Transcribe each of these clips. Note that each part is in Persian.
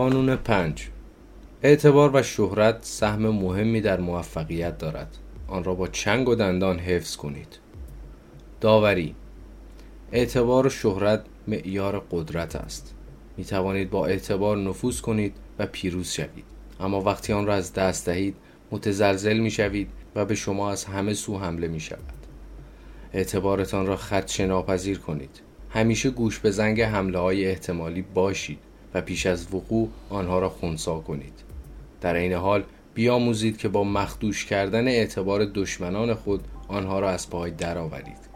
قانون پنج. اعتبار و شهرت سهم مهمی در موفقیت دارد. آن را با چنگ و دندان حفظ کنید. داوری. اعتبار و شهرت معیار قدرت است. می توانید با اعتبار نفوذ کنید و پیروز شوید. اما وقتی آن را از دست دهید متزلزل می شوید و به شما از همه سو حمله می شود. اعتبارتان را خدشه ناپذیر کنید. همیشه گوش به زنگ حمله های احتمالی باشید. و پیش از وقوع آنها را خونسا کنید. در این حال بیاموزید که با مخدوش کردن اعتبار دشمنان خود آنها را از پای درآورید.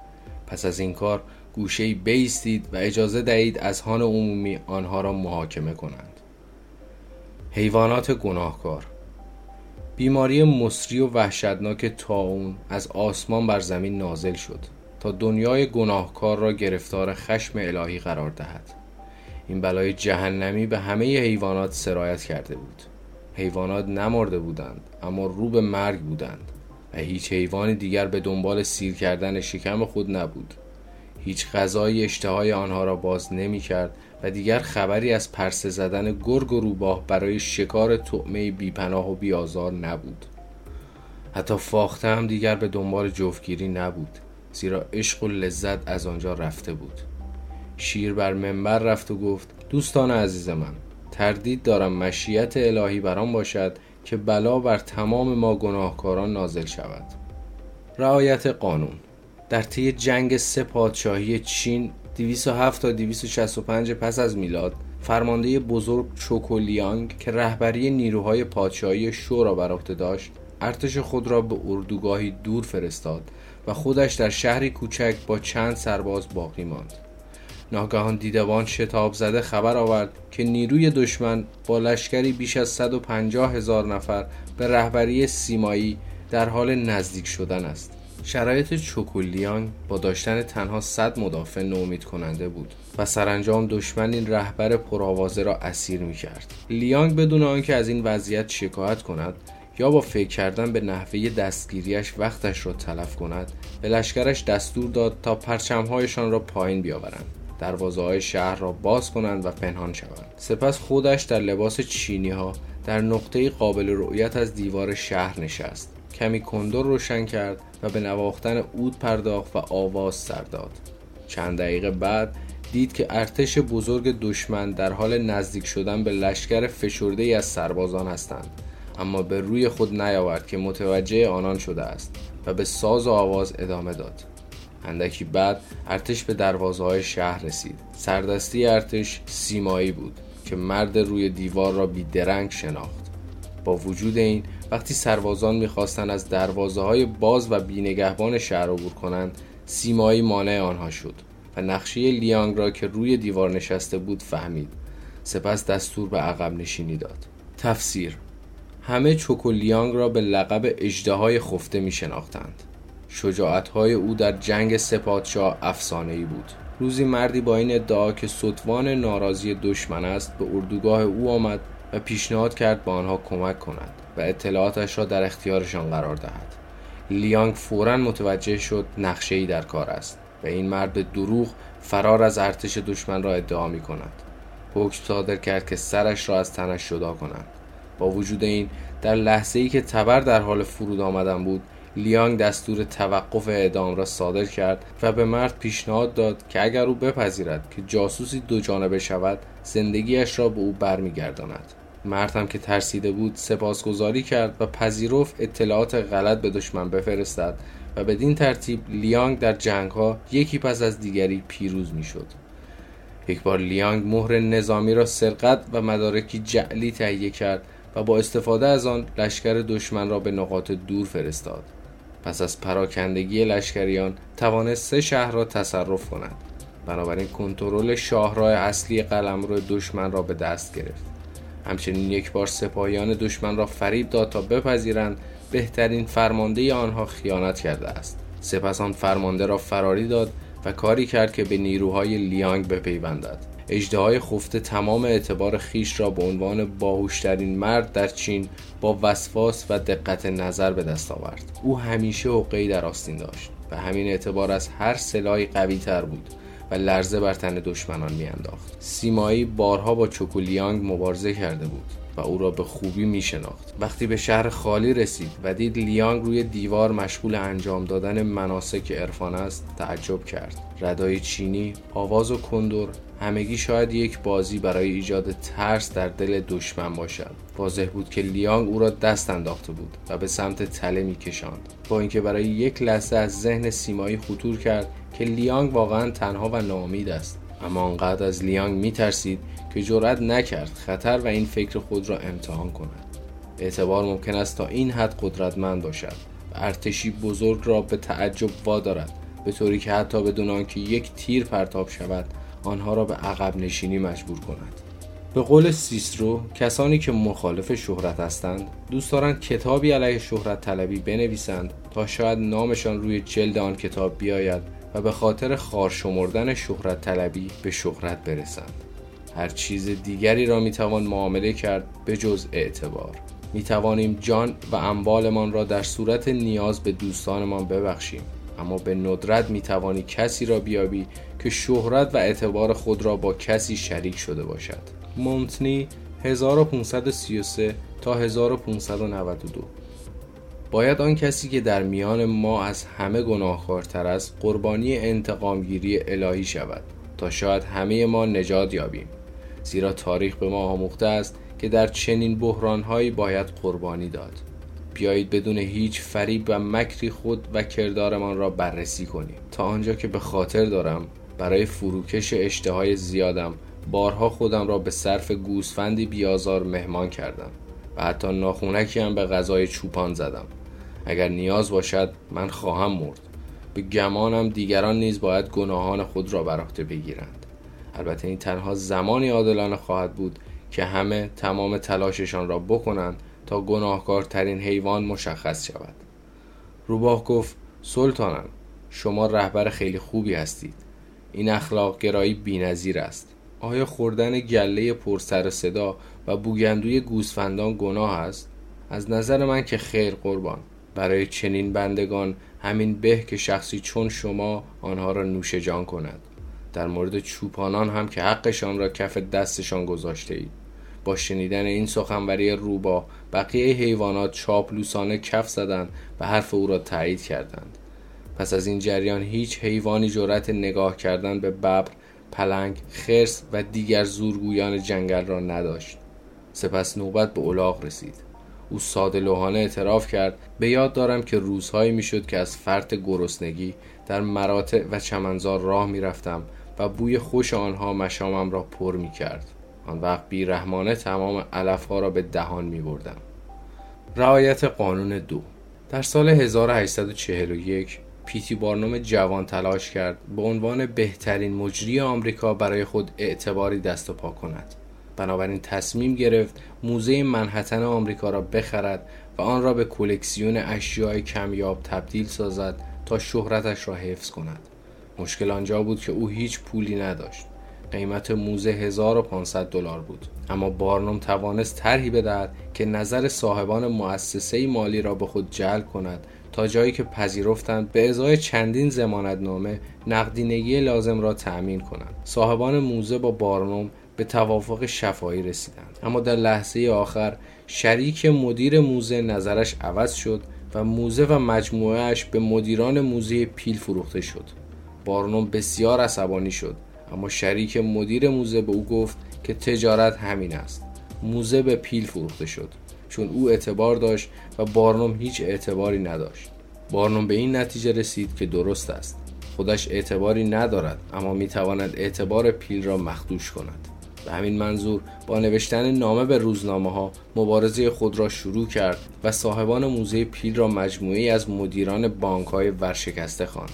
پس از این کار گوشه بیستید و اجازه دهید از هان عمومی آنها را محاکمه کنند. حیوانات گناهکار بیماری مصری و وحشتناک تاون از آسمان بر زمین نازل شد تا دنیای گناهکار را گرفتار خشم الهی قرار دهد. این بلای جهنمی به همه حیوانات سرایت کرده بود. حیوانات نمرده بودند اما رو به مرگ بودند و هیچ حیوان دیگر به دنبال سیر کردن شکم خود نبود. هیچ غذایی اشتهای آنها را باز نمی کرد و دیگر خبری از پرسه زدن گرگ و روباه برای شکار طعمه بیپناه و بیازار نبود. حتی فاخته هم دیگر به دنبال جفتگیری نبود زیرا عشق و لذت از آنجا رفته بود. شیر بر منبر رفت و گفت دوستان عزیز من تردید دارم مشیت الهی بران باشد که بلا بر تمام ما گناهکاران نازل شود. رعایت قانون در طی جنگ سه پادشاهی چین 207 تا 265 پس از میلاد فرمانده بزرگ چوکولیانگ که رهبری نیروهای پادشاهی شو را بر عهده داشت ارتش خود را به اردوگاهی دور فرستاد و خودش در شهری کوچک با چند سرباز باقی ماند. ناگهان دیدبان شتاب زده خبر آورد که نیروی دشمن با لشکری بیش از 150 هزار نفر به رهبری سیمایی در حال نزدیک شدن است شرایط چوکولیانگ با داشتن تنها صد مدافع نومید کننده بود و سرانجام دشمن این رهبر پرآوازه را اسیر می کرد. لیانگ بدون آنکه از این وضعیت شکایت کند یا با فکر کردن به نحوه دستگیریش وقتش را تلف کند به لشکرش دستور داد تا پرچمهایشان را پایین بیاورند دروازه های شهر را باز کنند و پنهان شوند. سپس خودش در لباس چینی ها در نقطه قابل رؤیت از دیوار شهر نشست. کمی کندر روشن کرد و به نواختن اود پرداخت و آواز سر داد. چند دقیقه بعد دید که ارتش بزرگ دشمن در حال نزدیک شدن به لشکر فشرده ای از سربازان هستند. اما به روی خود نیاورد که متوجه آنان شده است و به ساز و آواز ادامه داد. اندکی بعد ارتش به دروازه های شهر رسید. سردستی ارتش سیمایی بود که مرد روی دیوار را بیدرنگ شناخت. با وجود این وقتی سربازان می‌خواستند از دروازه های باز و بینگهبان شهر عبور کنند سیمایی مانع آنها شد و نقشه لیانگ را که روی دیوار نشسته بود فهمید. سپس دستور به عقب نشینی داد. تفسیر همه چوکولیانگ را به لقب اجده خفته می شناختند شجاعت های او در جنگ سپادشاه افسانه ای بود. روزی مردی با این ادعا که سطوان ناراضی دشمن است به اردوگاه او آمد و پیشنهاد کرد به آنها کمک کند و اطلاعاتش را در اختیارشان قرار دهد. لیانگ فورا متوجه شد نقشه ای در کار است و این مرد به دروغ فرار از ارتش دشمن را ادعا می کند حکم صادر کرد که سرش را از تنش جدا کنند. با وجود این در لحظه ای که تبر در حال فرود آمدن بود لیانگ دستور توقف اعدام را صادر کرد و به مرد پیشنهاد داد که اگر او بپذیرد که جاسوسی دو جانبه شود زندگیش را به او برمیگرداند مرد هم که ترسیده بود سپاسگزاری کرد و پذیرفت اطلاعات غلط به دشمن بفرستد و بدین ترتیب لیانگ در جنگ ها یکی پس از دیگری پیروز می‌شد. یک بار لیانگ مهر نظامی را سرقت و مدارکی جعلی تهیه کرد و با استفاده از آن لشکر دشمن را به نقاط دور فرستاد پس از پراکندگی لشکریان توانست سه شهر را تصرف کند. بنابراین کنترل شاهراه اصلی قلمرو دشمن را به دست گرفت. همچنین یک بار سپاهیان دشمن را فریب داد تا بپذیرند بهترین فرمانده آنها خیانت کرده است. سپس آن فرمانده را فراری داد و کاری کرد که به نیروهای لیانگ بپیوندد. اجدهای خفته تمام اعتبار خیش را به عنوان باهوشترین مرد در چین با وسواس و دقت نظر به دست آورد. او همیشه حقهای در آستین داشت و همین اعتبار از هر سلاحی قوی تر بود و لرزه بر تن دشمنان میانداخت. سیمایی بارها با چوکولیانگ مبارزه کرده بود. و او را به خوبی می شناخت. وقتی به شهر خالی رسید و دید لیانگ روی دیوار مشغول انجام دادن مناسک عرفان است تعجب کرد. ردای چینی آواز و کندور همگی شاید یک بازی برای ایجاد ترس در دل دشمن باشد. واضح بود که لیانگ او را دست انداخته بود و به سمت تله میکشاند. با اینکه برای یک لحظه از ذهن سیمایی خطور کرد که لیانگ واقعا تنها و ناامید است. اما آنقدر از لیانگ میترسید که جرأت نکرد خطر و این فکر خود را امتحان کند. اعتبار ممکن است تا این حد قدرتمند باشد و ارتشی بزرگ را به تعجب وادارد به طوری که حتی بدون آنکه یک تیر پرتاب شود آنها را به عقب نشینی مجبور کند. به قول سیسرو کسانی که مخالف شهرت هستند دوست دارند کتابی علیه شهرت طلبی بنویسند تا شاید نامشان روی جلد آن کتاب بیاید و به خاطر خار شمردن شهرت طلبی به شهرت برسند. هر چیز دیگری را می‌توان معامله کرد به جز اعتبار. می توانیم جان و اموالمان را در صورت نیاز به دوستانمان ببخشیم. اما به ندرت می توانی کسی را بیابی که شهرت و اعتبار خود را با کسی شریک شده باشد. مونتنی 1533 تا 1592 باید آن کسی که در میان ما از همه گناهکارتر است قربانی انتقامگیری الهی شود تا شاید همه ما نجات یابیم. زیرا تاریخ به ما آموخته است که در چنین بحرانهایی باید قربانی داد. بیایید بدون هیچ فریب و مکری خود و کردارمان را بررسی کنیم. تا آنجا که به خاطر دارم برای فروکش اشتهای زیادم بارها خودم را به صرف گوسفندی بیازار مهمان کردم و حتی ناخونکی هم به غذای چوپان زدم. اگر نیاز باشد من خواهم مرد. به گمانم دیگران نیز باید گناهان خود را بر عهده بگیرند. البته این تنها زمانی عادلانه خواهد بود که همه تمام تلاششان را بکنند تا گناهکارترین حیوان مشخص شود. روباه گفت سلطانم شما رهبر خیلی خوبی هستید. این اخلاق گرایی بینظیر است. آیا خوردن گله پر سر صدا و بوگندوی گوسفندان گناه است؟ از نظر من که خیر قربان. برای چنین بندگان همین به که شخصی چون شما آنها را نوش جان کند. در مورد چوپانان هم که حقشان را کف دستشان گذاشته اید. با شنیدن این سخنوری روبا بقیه حیوانات چاپلوسانه کف زدند و حرف او را تایید کردند. پس از این جریان هیچ حیوانی جرأت نگاه کردن به ببر پلنگ خرس و دیگر زورگویان جنگل را نداشت. سپس نوبت به الاغ رسید. او ساده لوحانه اعتراف کرد به یاد دارم که روزهایی می‌شد که از فرط گرسنگی در مراتع و چمنزار راه می‌رفتم و بوی خوش آنها مشامم را پر می کرد. آن وقت بیرحمانه تمام علفها را به دهان می بردم. رعایت قانون دو در سال 1841 پیتی بارنوم جوان تلاش کرد به عنوان بهترین مجری آمریکا برای خود اعتباری دست و پا کند بنابراین تصمیم گرفت موزه منحتن آمریکا را بخرد و آن را به کلکسیون اشیاء کمیاب تبدیل سازد تا شهرتش را حفظ کند. مشکل آنجا بود که او هیچ پولی نداشت. قیمت موزه 1500 دلار بود. اما بارنوم توانست طرحی بدهد که نظر صاحبان مؤسسه مالی را به خود جلب کند تا جایی که پذیرفتند به ازای چندین زمانتنامه نقدینگی لازم را تأمین کنند. صاحبان موزه با بارنوم به توافق شفایی رسیدند. اما در لحظه آخر شریک مدیر موزه نظرش عوض شد و موزه و مجموعهش به مدیران موزه پیل فروخته شد. بارنوم بسیار عصبانی شد اما شریک مدیر موزه به او گفت که تجارت همین است. موزه به پیل فروخته شد چون او اعتبار داشت و بارنوم هیچ اعتباری نداشت. بارنوم به این نتیجه رسید که درست است. خودش اعتباری ندارد اما می‌تواند اعتبار پیل را مخدوش کند. به همین منظور با نوشتن نامه به روزنامه ها مبارزه خود را شروع کرد و صاحبان موزه پیل را مجموعی از مدیران بانک های ورشکسته خواند.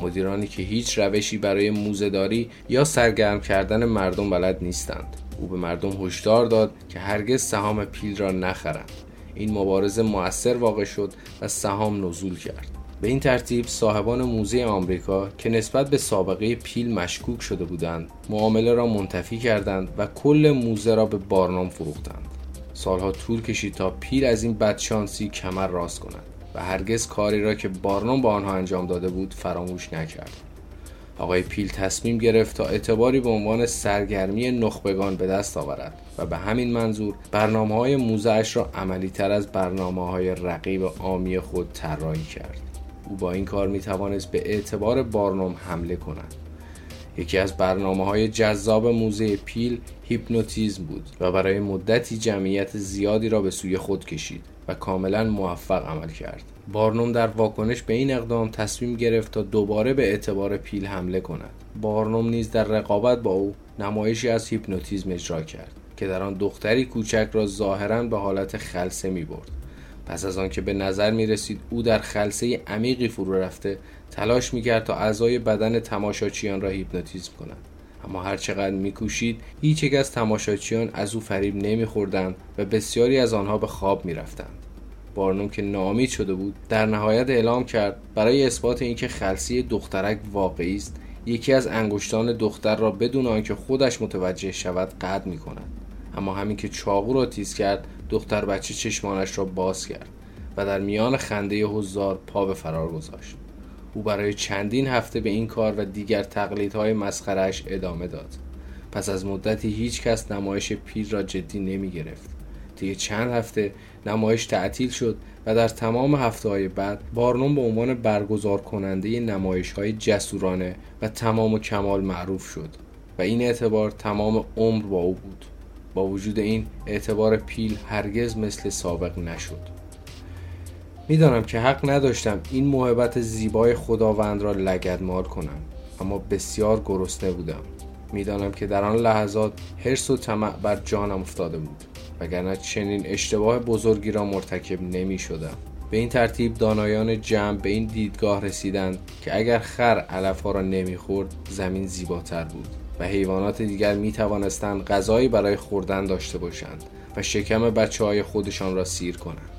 مدیرانی که هیچ روشی برای موزهداری یا سرگرم کردن مردم بلد نیستند. او به مردم هشدار داد که هرگز سهام پیل را نخرند. این مبارزه موثر واقع شد و سهام نزول کرد. به این ترتیب صاحبان موزه آمریکا که نسبت به سابقه پیل مشکوک شده بودند معامله را منتفی کردند و کل موزه را به بارنام فروختند. سالها طول کشید تا پیل از این بدشانسی کمر راست کند و هرگز کاری را که بارنوم با آنها انجام داده بود فراموش نکرد. آقای پیل تصمیم گرفت تا اعتباری به عنوان سرگرمی نخبگان به دست آورد و به همین منظور برنامه های موزهش را عملی تر از برنامه های رقیب آمی خود طراحی کرد. او با این کار می توانست به اعتبار بارنوم حمله کند. یکی از برنامه های جذاب موزه پیل هیپنوتیزم بود و برای مدتی جمعیت زیادی را به سوی خود کشید و کاملا موفق عمل کرد. بارنوم در واکنش به این اقدام تصمیم گرفت تا دوباره به اعتبار پیل حمله کند. بارنوم نیز در رقابت با او نمایشی از هیپنوتیزم اجرا کرد که در آن دختری کوچک را ظاهرا به حالت خلسه می برد پس از آنکه به نظر می رسید او در خلسه عمیقی فرو رفته تلاش می کرد تا اعضای بدن تماشاچیان را هیپنوتیزم کند. اما هر چقدر میکوشید هیچ یک از تماشاچیان از او فریب نمیخوردند و بسیاری از آنها به خواب می‌رفتند. بارنوم که ناامید شده بود در نهایت اعلام کرد برای اثبات اینکه خلصی دخترک واقعی است یکی از انگشتان دختر را بدون آنکه خودش متوجه شود قطع می کند اما همین که چاقو را تیز کرد دختر بچه چشمانش را باز کرد و در میان خنده حضار پا به فرار گذاشت. او برای چندین هفته به این کار و دیگر تقلیدهای مسخرش ادامه داد. پس از مدتی هیچ کس نمایش پیر را جدی نمی گرفت. دیگه چند هفته نمایش تعطیل شد و در تمام هفته های بعد بارنوم به عنوان برگزار کننده نمایش های جسورانه و تمام و کمال معروف شد و این اعتبار تمام عمر با او بود. با وجود این اعتبار پیل هرگز مثل سابق نشد. می‌دانم که حق نداشتم این محبت زیبای خداوند را لگدمال کنم اما بسیار گرسنه بودم. می‌دانم که در آن لحظات حرس و طمع بر جانم افتاده بود وگرنه چنین اشتباه بزرگی را مرتکب نمی شدم به این ترتیب دانایان جمع به این دیدگاه رسیدند که اگر خر علف ها را نمی‌خورد زمین زیباتر بود. و حیوانات دیگر می توانستند غذایی برای خوردن داشته باشند و شکم بچه های خودشان را سیر کنند.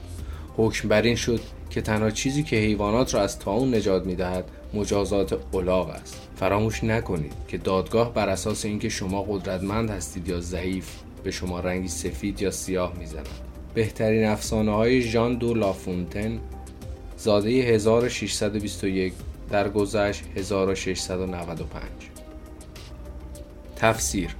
حکم بر این شد که تنها چیزی که حیوانات را از تاون نجات می‌دهد مجازات اولاغ است. فراموش نکنید که دادگاه بر اساس اینکه شما قدرتمند هستید یا ضعیف به شما رنگی سفید یا سیاه می‌زند. بهترین افسانه های ژان دو لافونتن زاده 1621 در گذشت 1695 تفسیر.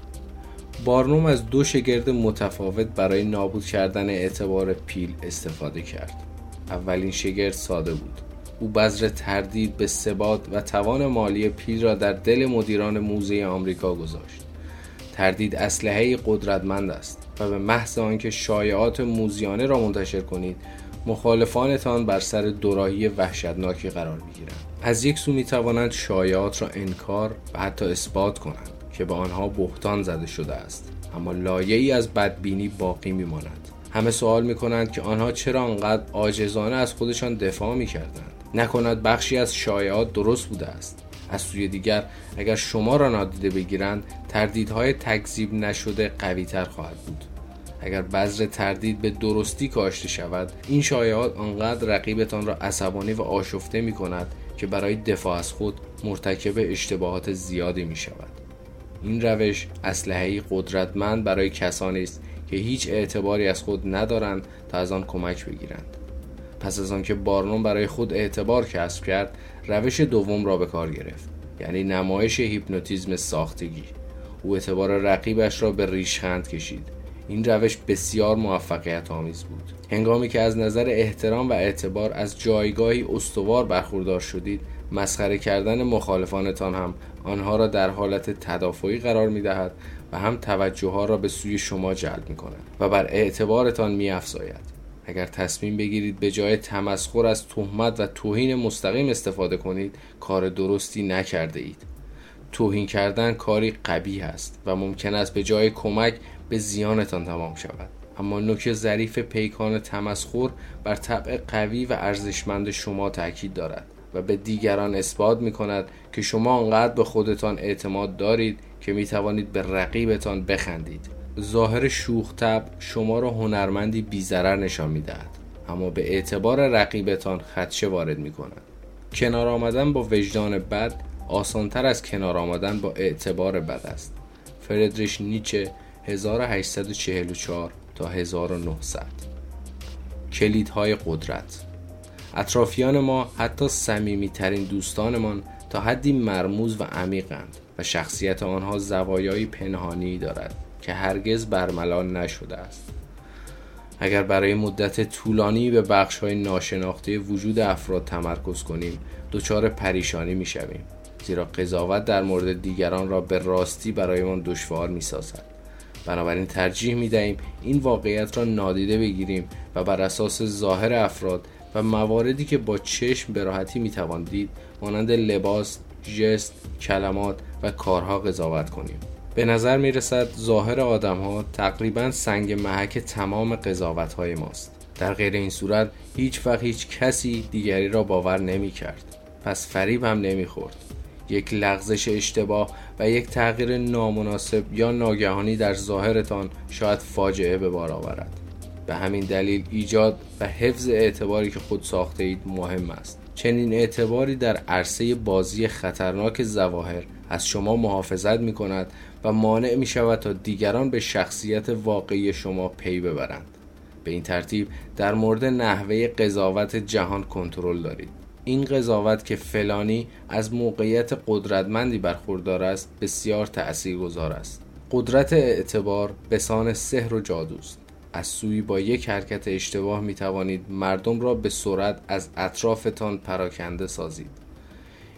بارنوم از دو شگرد متفاوت برای نابود کردن اعتبار پیل استفاده کرد. اولین شگرد ساده بود. او بذر تردید به ثبات و توان مالی پیل را در دل مدیران موزه آمریکا گذاشت. تردید اسلحه قدرتمند است و به محض آنکه شایعات موزیانه را منتشر کنید مخالفانتان بر سر دوراهی وحشتناکی قرار می‌گیرند. از یک سو می توانند شایعات را انکار و حتی اثبات کنند. که به آنها بهتان زده شده است. اما لایه ای از بدبینی باقی میماند. همه سوال می کنند که آنها چرا آنقدر عاجزانه از خودشان دفاع می کردند نکند بخشی از شایعات درست بوده است. از سوی دیگر اگر شما را نادیده بگیرند تردیدهای تکذیب نشده قویتر خواهد بود. اگر بذر تردید به درستی کاشته شود این شایعات آنقدر رقیبتان را عصبانی و آشفته می کند که برای دفاع از خود مرتکب اشتباهات زیادی می شود این روش اسلحه قدرتمند برای کسانی است که هیچ اعتباری از خود ندارند تا از آن کمک بگیرند. پس از آنکه بارنوم برای خود اعتبار کسب کرد روش دوم را به کار گرفت یعنی نمایش هیپنوتیزم ساختگی. او اعتبار رقیبش را به ریشخند کشید. این روش بسیار موفقیت آمیز بود. هنگامی که از نظر احترام و اعتبار از جایگاهی استوار برخوردار شدید مسخره کردن مخالفانتان هم آنها را در حالت تدافعی قرار می دهد و هم توجه ها را به سوی شما جلب می کند و بر اعتبارتان می افزاید. اگر تصمیم بگیرید به جای تمسخر از تهمت و توهین مستقیم استفاده کنید کار درستی نکرده اید توهین کردن کاری قبیه است و ممکن است به جای کمک به زیانتان تمام شود. اما نوک ظریف پیکان تمسخر بر طبع قوی و ارزشمند شما تاکید دارد. و به دیگران اثبات می کند که شما آنقدر به خودتان اعتماد دارید که می توانید به رقیبتان بخندید. ظاهر شوخ تب شما را هنرمندی بیزرر نشان می دهد اما به اعتبار رقیبتان خدشه وارد می کند کنار آمدن با وجدان بد آسانتر از کنار آمدن با اعتبار بد است. فردریش نیچه 1844 تا 1900 کلیدهای قدرت اطرافیان ما حتی ترین دوستانمان تا حدی مرموز و عمیقند و شخصیت آنها زوایای پنهانی دارد که هرگز برملا نشده است. اگر برای مدت طولانی به بخش های ناشناخته وجود افراد تمرکز کنیم دچار پریشانی می شویم زیرا قضاوت در مورد دیگران را به راستی برایمان دشوار می سازد بنابراین ترجیح می دهیم این واقعیت را نادیده بگیریم و بر اساس ظاهر افراد و مواردی که با چشم به راحتی می توان دید مانند لباس، ژست، کلمات و کارها قضاوت کنیم به نظر می رسد ظاهر آدم ها تقریبا سنگ محک تمام قضاوت های ماست. در غیر این صورت هیچ وقت هیچ کسی دیگری را باور نمی کرد پس فریب هم نمی خورد یک لغزش اشتباه و یک تغییر نامناسب یا ناگهانی در ظاهرتان شاید فاجعه به بار آورد. به همین دلیل ایجاد و حفظ اعتباری که خود ساخته اید مهم است. چنین اعتباری در عرصه بازی خطرناک زواهر از شما محافظت می کند و مانع می شود تا دیگران به شخصیت واقعی شما پی ببرند. به این ترتیب در مورد نحوه قضاوت جهان کنترل دارید. این قضاوت که فلانی از موقعیت قدرتمندی برخوردار است بسیار تأثیرگذار است. قدرت اعتبار بسان سحر و جادوست. از سوی با یک حرکت اشتباه می توانید مردم را به سرعت از اطرافتان پراکنده سازید.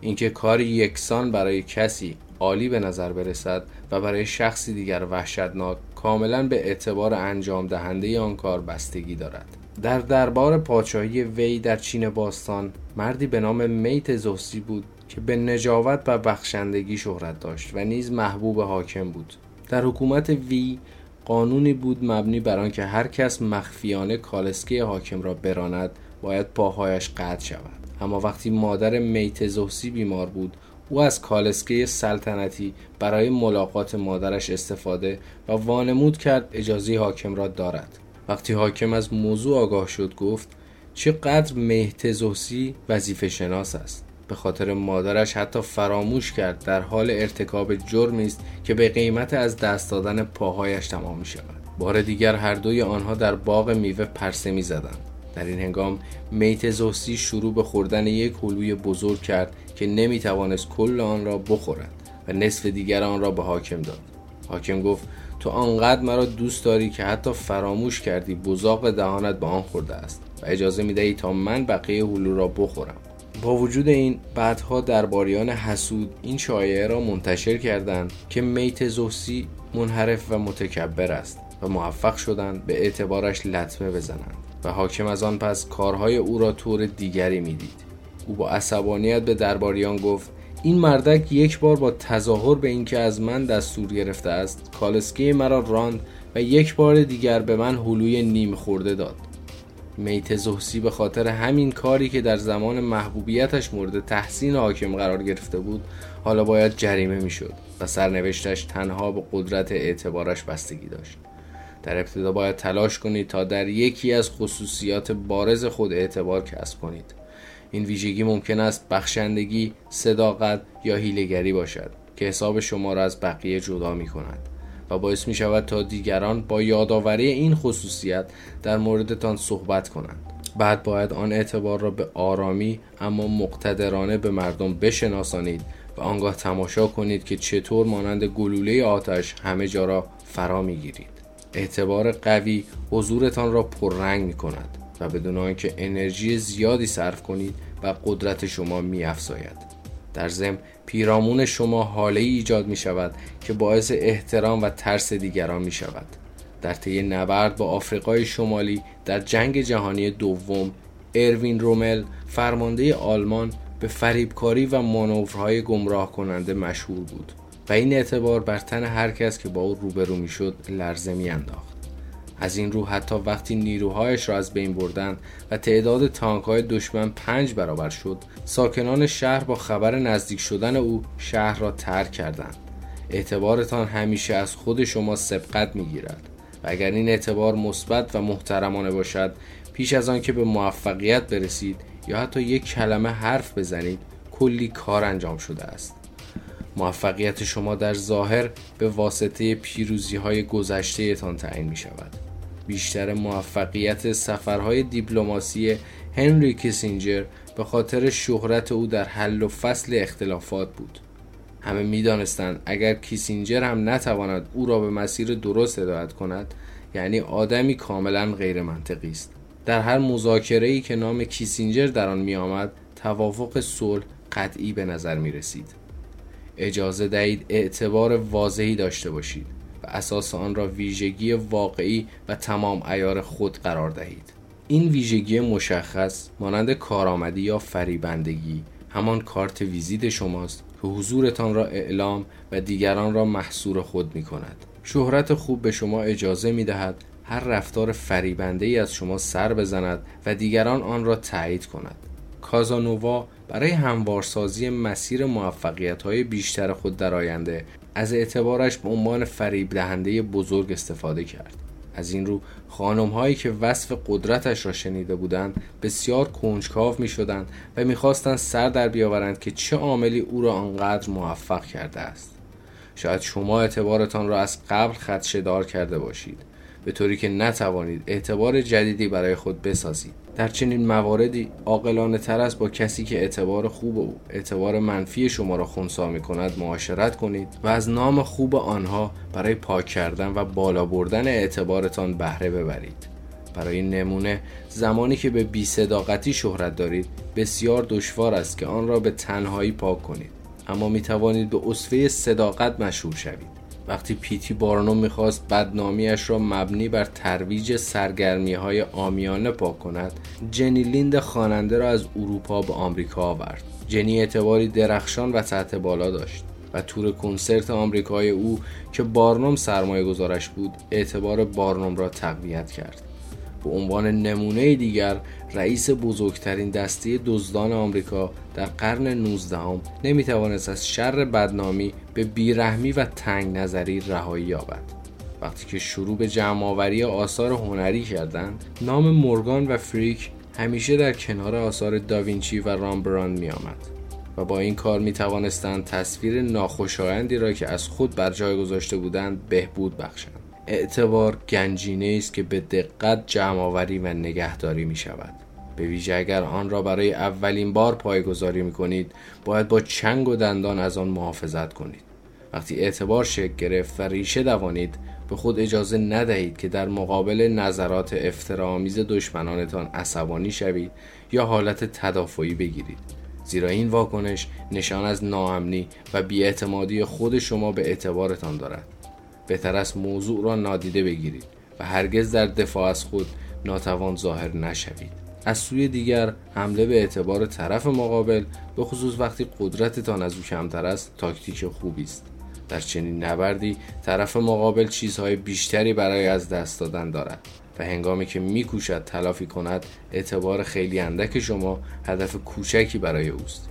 اینکه کاری یکسان برای کسی عالی به نظر برسد و برای شخصی دیگر وحشتناک کاملا به اعتبار انجام دهنده آن کار بستگی دارد. در دربار پادشاهی وی در چین باستان مردی به نام میت زوسی بود که به نجاوت و بخشندگی شهرت داشت و نیز محبوب حاکم بود. در حکومت وی قانونی بود مبنی بر آنکه هر کس مخفیانه کالسکه حاکم را براند باید پاهایش قطع شود. اما وقتی مادر میت زوسی بیمار بود او از کالسکه سلطنتی برای ملاقات مادرش استفاده و وانمود کرد اجازه حاکم را دارد. وقتی حاکم از موضوع آگاه شد گفت چقدر مهتزوسی وظیفه شناس است؟ به خاطر مادرش حتی فراموش کرد در حال ارتکاب جرمی است که به قیمت از دست دادن پاهایش تمام می شود بار دیگر هر دوی آنها در باغ میوه پرسه می زدند در این هنگام میت زوسی شروع به خوردن یک هلوی بزرگ کرد که نمی توانست کل آن را بخورد و نصف دیگر آن را به حاکم داد. حاکم گفت تو آنقدر مرا دوست داری که حتی فراموش کردی بزاق دهانت به آن خورده است و اجازه می دهی تا من بقیه هلو را بخورم. با وجود این بعدها درباریان حسود این شایعه را منتشر کردند که میت زوسی منحرف و متکبر است و موفق شدند به اعتبارش لطمه بزنند و حاکم از آن پس کارهای او را طور دیگری می‌دید. او با عصبانیت به درباریان گفت این مردک یک بار با تظاهر به اینکه از من دستور گرفته است کالسکه مرا راند و یک بار دیگر به من حلوی نیم خورده داد. میت زهسی به خاطر همین کاری که در زمان محبوبیتش مورد تحسین حاکم قرار گرفته بود حالا باید جریمه می‌شد و سرنوشتش تنها به قدرت اعتبارش بستگی داشت. در ابتدا باید تلاش کنید تا در یکی از خصوصیات بارز خود اعتبار کسب کنید. این ویژگی ممکن است بخشندگی، صداقت یا هیلگری باشد که حساب شما را از بقیه جدا می کند و باعث می شود تا دیگران با یادآوری این خصوصیت در موردتان صحبت کنند بعد باید آن اعتبار را به آرامی اما مقتدرانه به مردم بشناسانید و آنگاه تماشا کنید که چطور مانند گلوله آتش همه جا را فرا می گیرید اعتبار قوی حضورتان را پررنگ می کند و بدون آنکه انرژی زیادی صرف کنید و قدرت شما می افزاید. در ضمن پیرامون شما حاله ای ایجاد می شود که باعث احترام و ترس دیگران می شود. در طی نبرد با آفریقای شمالی در جنگ جهانی دوم اروین رومل فرمانده آلمان به فریبکاری و مانورهای گمراه کننده مشهور بود و این اعتبار بر تن هر کس که با او روبرو می شد لرزه می انداخت. از این رو حتی وقتی نیروهایش را از بین بردند و تعداد تانک های دشمن پنج برابر شد ساکنان شهر با خبر نزدیک شدن او شهر را ترک کردند. اعتبارتان همیشه از خود شما سبقت می‌گیرد و اگر این اعتبار مثبت و محترمانه باشد پیش از آن که به موفقیت برسید یا حتی یک کلمه حرف بزنید کلی کار انجام شده است. موفقیت شما در ظاهر به واسطه پیروزی های گذشته تان تعیین می شود بیشتر موفقیت سفرهای دیپلماسی هنری کیسینجر به خاطر شهرت او در حل و فصل اختلافات بود. همه می‌دانستند اگر کیسینجر هم نتواند او را به مسیر درست هدایت کند یعنی آدمی کاملا غیر منطقی است. در هر مذاکره ای که نام کیسینجر در آن می آمد توافق صلح قطعی به نظر می رسید اجازه دهید اعتبار واضحی داشته باشید. و اساس آن را ویژگی واقعی و تمام ایار خود قرار دهید. این ویژگی مشخص مانند کارآمدی یا فریبندگی همان کارت ویزیت شماست که حضورتان را اعلام و دیگران را محصور خود می کند شهرت خوب به شما اجازه می دهد هر رفتار فریبنده ای از شما سر بزند و دیگران آن را تایید کند. کازانووا برای هموارسازی مسیر موفقیت های بیشتر خود در آینده از اعتبارش به عنوان فریب دهنده بزرگ استفاده کرد. از این رو خانم هایی که وصف قدرتش را شنیده بودند بسیار کنجکاو می شدند و می‌خواستند سر در بیاورند که چه عاملی او را آنقدر موفق کرده است. شاید شما اعتبارتان را از قبل خدشدار کرده باشید. به طوری که نتوانید اعتبار جدیدی برای خود بسازید. در چنین مواردی عاقلانه تر است با کسی که اعتبار خوب و اعتبار منفی شما را خونسا می کند معاشرت کنید و از نام خوب آنها برای پاک کردن و بالا بردن اعتبارتان بهره ببرید. برای نمونه زمانی که به بی صداقتی شهرت دارید بسیار دشوار است که آن را به تنهایی پاک کنید. اما می توانید به اصفه صداقت مشهور شوید. وقتی پیتی بارنو می‌خواست بدنامیش را مبنی بر ترویج سرگرمی های آمیانه پاک کند جنی لیند خواننده را از اروپا به آمریکا آورد. جنی اعتباری درخشان و تحت بالا داشت و تور کنسرت آمریکای او که بارنوم سرمایه گذارش بود اعتبار بارنوم را تقویت کرد. به عنوان نمونه دیگر رئیس بزرگترین دسته دزدان آمریکا در قرن 19 هم نمی توانست از شر بدنامی به بیرحمی و تنگ نظری رهایی یابد. وقتی که شروع به جمعآوری آثار هنری کردند نام مورگان و فریک همیشه در کنار آثار داوینچی و رامبراند می آمد و با این کار می توانستند تصویر ناخوشایندی را که از خود بر جای گذاشته بودند بهبود بخشند. اعتبار گنجینه است که به دقت جمعآوری و نگهداری می شود به ویژه اگر آن را برای اولین بار پایگذاری می کنید باید با چنگ و دندان از آن محافظت کنید. وقتی اعتبار شکل گرفت و ریشه دوانید به خود اجازه ندهید که در مقابل نظرات افتراآمیز دشمنانتان عصبانی شوید یا حالت تدافعی بگیرید. زیرا این واکنش نشان از ناامنی و بیاعتمادی خود شما به اعتبارتان دارد. بهتر است موضوع را نادیده بگیرید و هرگز در دفاع از خود ناتوان ظاهر نشوید. از سوی دیگر حمله به اعتبار طرف مقابل به خصوص وقتی قدرتتان از او کمتر است تاکتیک خوبی است. در چنین نبردی طرف مقابل چیزهای بیشتری برای از دست دادن دارد و هنگامی که میکوشد تلافی کند اعتبار خیلی اندک شما هدف کوچکی برای اوست.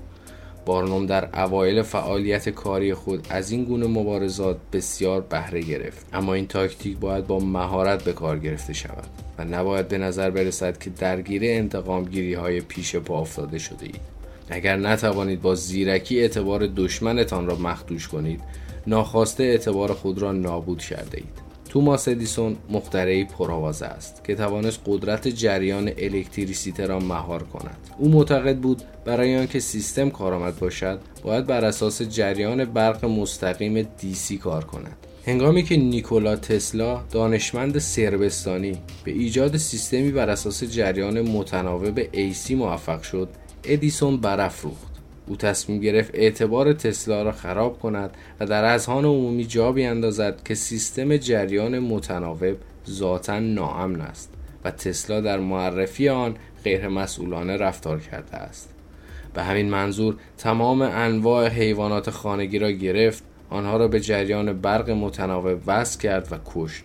بارنوم در اوایل فعالیت کاری خود از این گونه مبارزات بسیار بهره گرفت. اما این تاکتیک باید با مهارت به کار گرفته شود و نباید به نظر برسد که درگیر انتقام گیری های پیش پا افتاده شده اید. اگر نتوانید با زیرکی اعتبار دشمنتان را مخدوش کنید ناخواسته اعتبار خود را نابود کرده اید. توماس ادیسون مخترعی پرآوازه است که توانست قدرت جریان الکتریسیته را مهار کند. او معتقد بود برای آنکه سیستم کارآمد باشد باید بر اساس جریان برق مستقیم دیسی کار کند. هنگامی که نیکولا تسلا دانشمند سربستانی به ایجاد سیستمی بر اساس جریان متناوب AC موفق شد ادیسون برافروخت. او تصمیم گرفت اعتبار تسلا را خراب کند و در اذهان عمومی جا بیاندازد که سیستم جریان متناوب ذاتا ناامن است و تسلا در معرفی آن غیر مسئولانه رفتار کرده است. به همین منظور تمام انواع حیوانات خانگی را گرفت آنها را به جریان برق متناوب وصل کرد و کشت.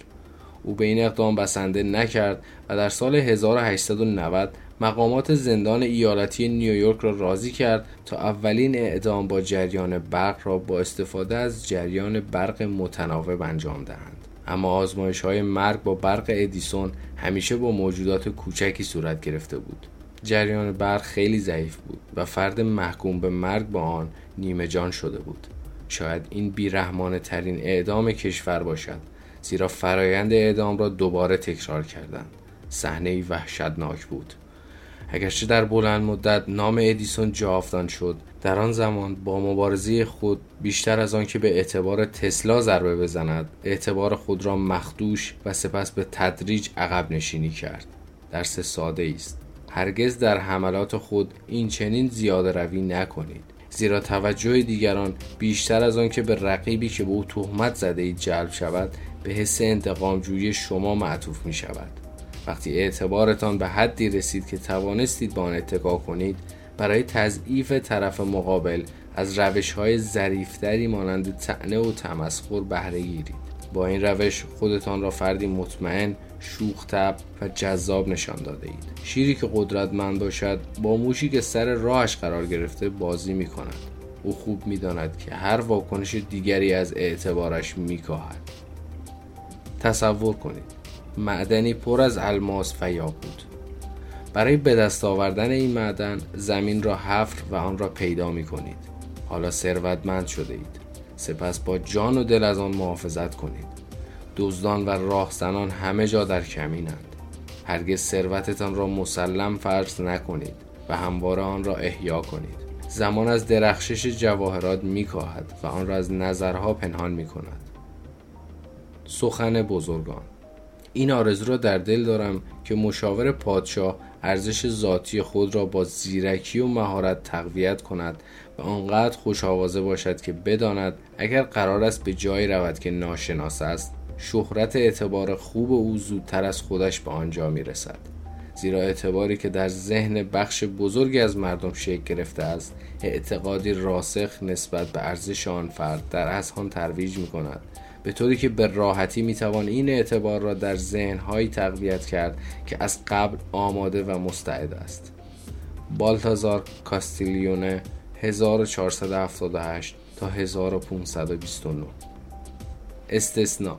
او به این اقدام بسنده نکرد و در سال 1890 مقامات زندان ایالتی نیویورک را راضی کرد تا اولین اعدام با جریان برق را با استفاده از جریان برق متناوب انجام دهند. اما آزمایش های مرگ با برق ادیسون همیشه با موجودات کوچکی صورت گرفته بود. جریان برق خیلی ضعیف بود و فرد محکوم به مرگ با آن نیمه جان شده بود. شاید این بیرحمانه ترین اعدام کشور باشد زیرا فرایند اعدام را دوباره تکرار کردند. صحنه وحشتناک بود. اگرچه در بلند مدت نام ادیسون جاودان شد در آن زمان با مبارزه خود بیشتر از آن که به اعتبار تسلا ضربه بزند اعتبار خود را مخدوش و سپس به تدریج عقب نشینی کرد. درس ساده است. هرگز در حملات خود این چنین زیاده روی نکنید زیرا توجه دیگران بیشتر از آن که به رقیبی که به او تهمت زده اید جلب شود به حس انتقام جویی شما معطوف می شود وقتی اعتبارتان به حدی رسید که توانستید با آن اتکا کنید برای تضعیف طرف مقابل از روش های ظریفتری مانند تعنه و تمسخر بهره گیرید. با این روش خودتان را فردی مطمئن شوخ و جذاب نشان داده اید. شیری که قدرتمند باشد با موشی که سر راهش قرار گرفته بازی می کند او خوب می داند که هر واکنش دیگری از اعتبارش می کاهد. تصور کنید. معدنی پر از الماس و یاقوت برای به دست آوردن این معدن زمین را حفر و آن را پیدا می کنید. حالا ثروتمند شده اید. سپس با جان و دل از آن محافظت کنید. دزدان و راهزنان همه جا در کمینند. هرگز ثروتتان را مسلم فرض نکنید و همواره آن را احیا کنید. زمان از درخشش جواهرات میکاهد و آن را از نظرها پنهان می کند. سخن بزرگان این آرزو را در دل دارم که مشاور پادشاه ارزش ذاتی خود را با زیرکی و مهارت تقویت کند و آنقدر خوش آوازه باشد که بداند اگر قرار است به جایی رود که ناشناس است. شهرت اعتبار خوب او زودتر از خودش به آنجا می رسد زیرا اعتباری که در ذهن بخش بزرگی از مردم شکل گرفته است اعتقادی راسخ نسبت به ارزش آن فرد در اذهان ترویج می کند به طوری که به راحتی می‌توان این اعتبار را در ذهنهایی تقویت کرد که از قبل آماده و مستعد است. بالتازار کاستیلیونه 1478 تا 1529 استثناء.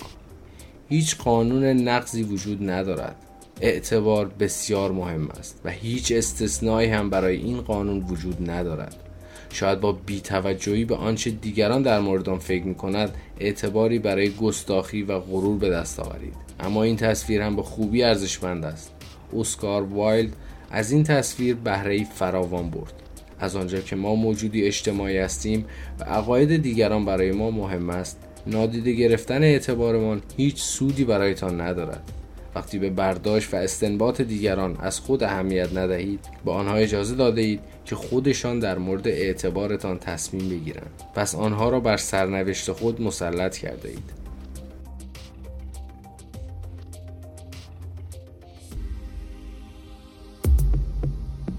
هیچ قانون نقضی وجود ندارد. اعتبار بسیار مهم است و هیچ استثنایی هم برای این قانون وجود ندارد. شاید با بیتوجهی به آنچه دیگران در مورد آن فکر می کند اعتباری برای گستاخی و غرور به دست آورید. اما این تصویر هم به خوبی ارزشمند است. اسکار وایلد از این تصویر بهره فراوان برد. از آنجا که ما موجودی اجتماعی هستیم و عقاید دیگران برای ما مهم است نادیده گرفتن اعتبارمان هیچ سودی برایتان ندارد. وقتی به برداشت و استنباط دیگران از خود اهمیت ندهید به آنها اجازه داده که خودشان در مورد اعتبارتان تصمیم بگیرند پس آنها را بر سرنوشت خود مسلط کرده اید.